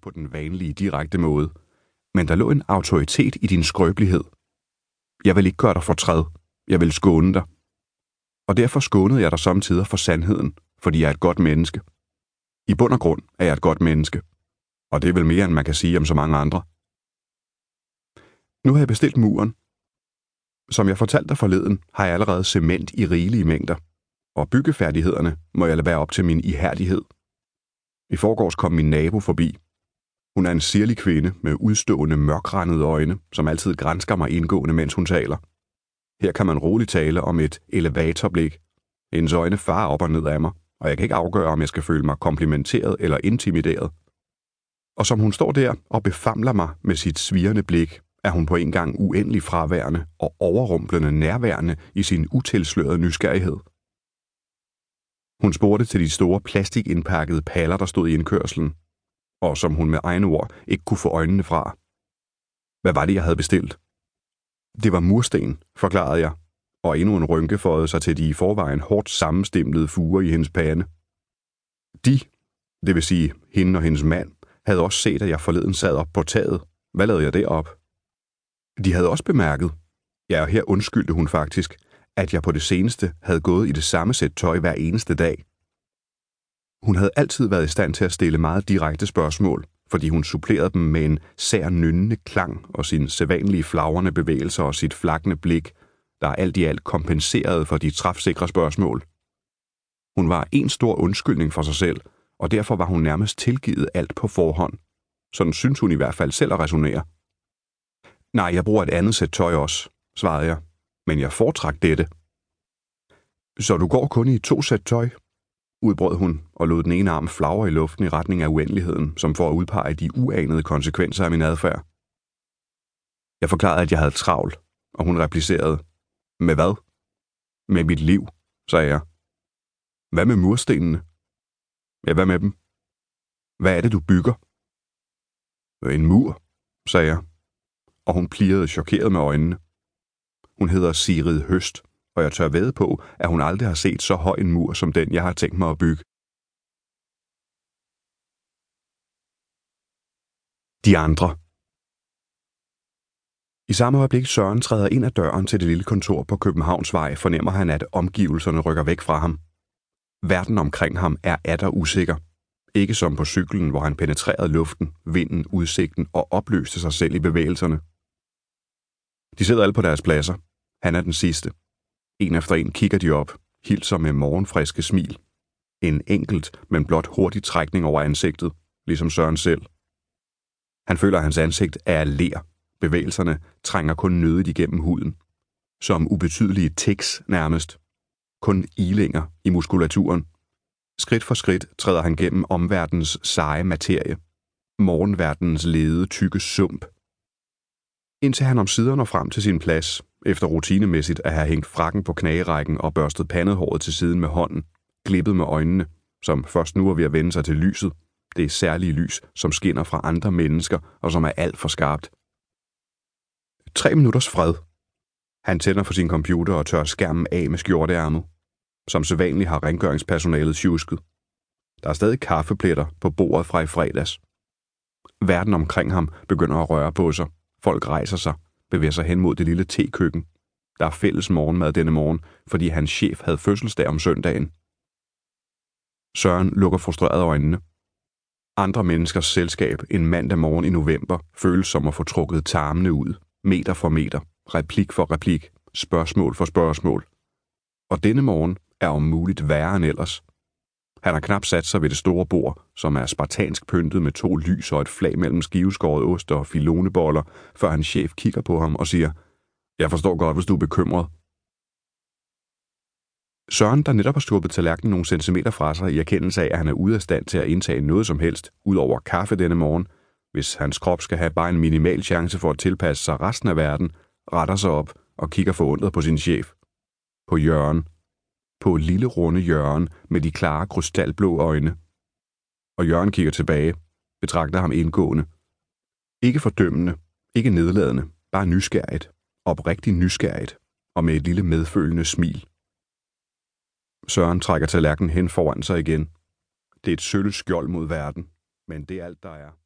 ikke på den vanlige direkte måde, men der lå en autoritet i din skrøbelighed. Jeg vil ikke gøre dig fortræd. Jeg vil skåne dig. Og derfor skånede jeg dig samtidig for sandheden, fordi jeg er et godt menneske. I bund og grund er jeg et godt menneske. Og det er vel mere, end man kan sige om så mange andre. Nu har jeg bestilt muren. Som jeg fortalte dig forleden, har jeg allerede cement i rigelige mængder, og byggefærdighederne må jeg lade være op til min ihærdighed. I forgårs kom min nabo forbi. Hun er en sirlig kvinde med udstående mørkrandede øjne, som altid grænsker mig indgående, mens hun taler. Her kan man roligt tale om et elevatorblik. Hendes øjne farer op og ned af mig, og jeg kan ikke afgøre, om jeg skal føle mig komplimenteret eller intimideret. Og som hun står der og befamler mig med sit svirrende blik, er hun på en gang uendelig fraværende og overrumplende nærværende i sin utilslørede nysgerrighed. Hun spurgte til de store plastikindpakkede paller, der stod i indkørslen, og som hun med egne ord ikke kunne få øjnene fra. Hvad var det, jeg havde bestilt? Det var mursten, forklarede jeg, og endnu en rynke fåede sig til de i forvejen hårdt sammenstemlede fuger i hendes pande. De, det vil sige hende og hendes mand, havde også set, at jeg forleden sad op på taget. Hvad lavede jeg derop? De havde også bemærket, ja, og her undskyldte hun faktisk, at jeg på det seneste havde gået i det samme sæt tøj hver eneste dag. Hun havde altid været i stand til at stille meget direkte spørgsmål, fordi hun supplerede dem med en sær nynnende klang og sine sædvanlige flagrende bevægelser og sit flakkende blik, der alt i alt kompenserede for de træfsikre spørgsmål. Hun var en stor undskyldning for sig selv, og derfor var hun nærmest tilgivet alt på forhånd. Sådan synes hun i hvert fald selv at resonere. Nej, jeg bruger et andet sæt tøj også, svarede jeg, men jeg foretrak dette. Så du går kun i to sæt tøj? Udbrød hun og lod den ene arm flagre i luften i retning af uendeligheden, som for at udpege de uanede konsekvenser af min adfærd. Jeg forklarede, at jeg havde travlt, og hun replicerede, med hvad? Med mit liv, sagde jeg. Hvad med murstenene? Ja, hvad med dem? Hvad er det, du bygger? En mur, sagde jeg, og hun plirede chokeret med øjnene. Hun hedder Sigrid Høst, og jeg tør ved på, at hun aldrig har set så høj en mur som den, jeg har tænkt mig at bygge. De andre i samme øjeblik Søren træder ind ad døren til det lille kontor på Københavnsvej, fornemmer han, at omgivelserne rykker væk fra ham. Verden omkring ham er atter usikker. Ikke som på cyklen, hvor han penetrerede luften, vinden, udsigten og opløste sig selv i bevægelserne. De sidder alle på deres pladser. Han er den sidste. En efter en kigger de op, hilser med morgenfriske smil. En enkelt, men blot hurtig trækning over ansigtet, ligesom Søren selv. Han føler, at hans ansigt er ler, Bevægelserne trænger kun nødigt igennem huden. Som ubetydelige tiks nærmest. Kun ilinger i muskulaturen. Skridt for skridt træder han gennem omverdens seje materie. Morgenverdens lede tykke sump. Indtil han om sider når frem til sin plads, efter rutinemæssigt at have hængt frakken på knagerækken og børstet pandehåret til siden med hånden, glippet med øjnene, som først nu er ved at vende sig til lyset, det er særlige lys, som skinner fra andre mennesker og som er alt for skarpt. Tre minutters fred. Han tænder for sin computer og tør skærmen af med skjorteærmet. Som sædvanligt har rengøringspersonalet tjusket. Der er stadig kaffepletter på bordet fra i fredags. Verden omkring ham begynder at røre på sig. Folk rejser sig, bevæger sig hen mod det lille tekøkken. Der er fælles morgenmad denne morgen, fordi hans chef havde fødselsdag om søndagen. Søren lukker frustreret øjnene. Andre menneskers selskab en mandag morgen i november føles som at få trukket tarmene ud meter for meter, replik for replik, spørgsmål for spørgsmål. Og denne morgen er om muligt værre end ellers. Han har knap sat sig ved det store bord, som er spartansk pyntet med to lys og et flag mellem skiveskåret ost og filoneboller, før hans chef kigger på ham og siger, Jeg forstår godt, hvis du er bekymret. Søren, der netop har skubbet tallerkenen nogle centimeter fra sig i erkendelse af, at han er ude af stand til at indtage noget som helst, ud over kaffe denne morgen, hvis hans krop skal have bare en minimal chance for at tilpasse sig resten af verden, retter sig op og kigger forundret på sin chef. På Jørgen. På lille runde Jørgen med de klare krystalblå øjne. Og Jørgen kigger tilbage, betragter ham indgående. Ikke fordømmende, ikke nedladende, bare nysgerrigt, oprigtigt nysgerrigt, og med et lille medfølende smil. Søren trækker tallerkenen hen foran sig igen. Det er et sølv skjold mod verden, men det er alt, der er.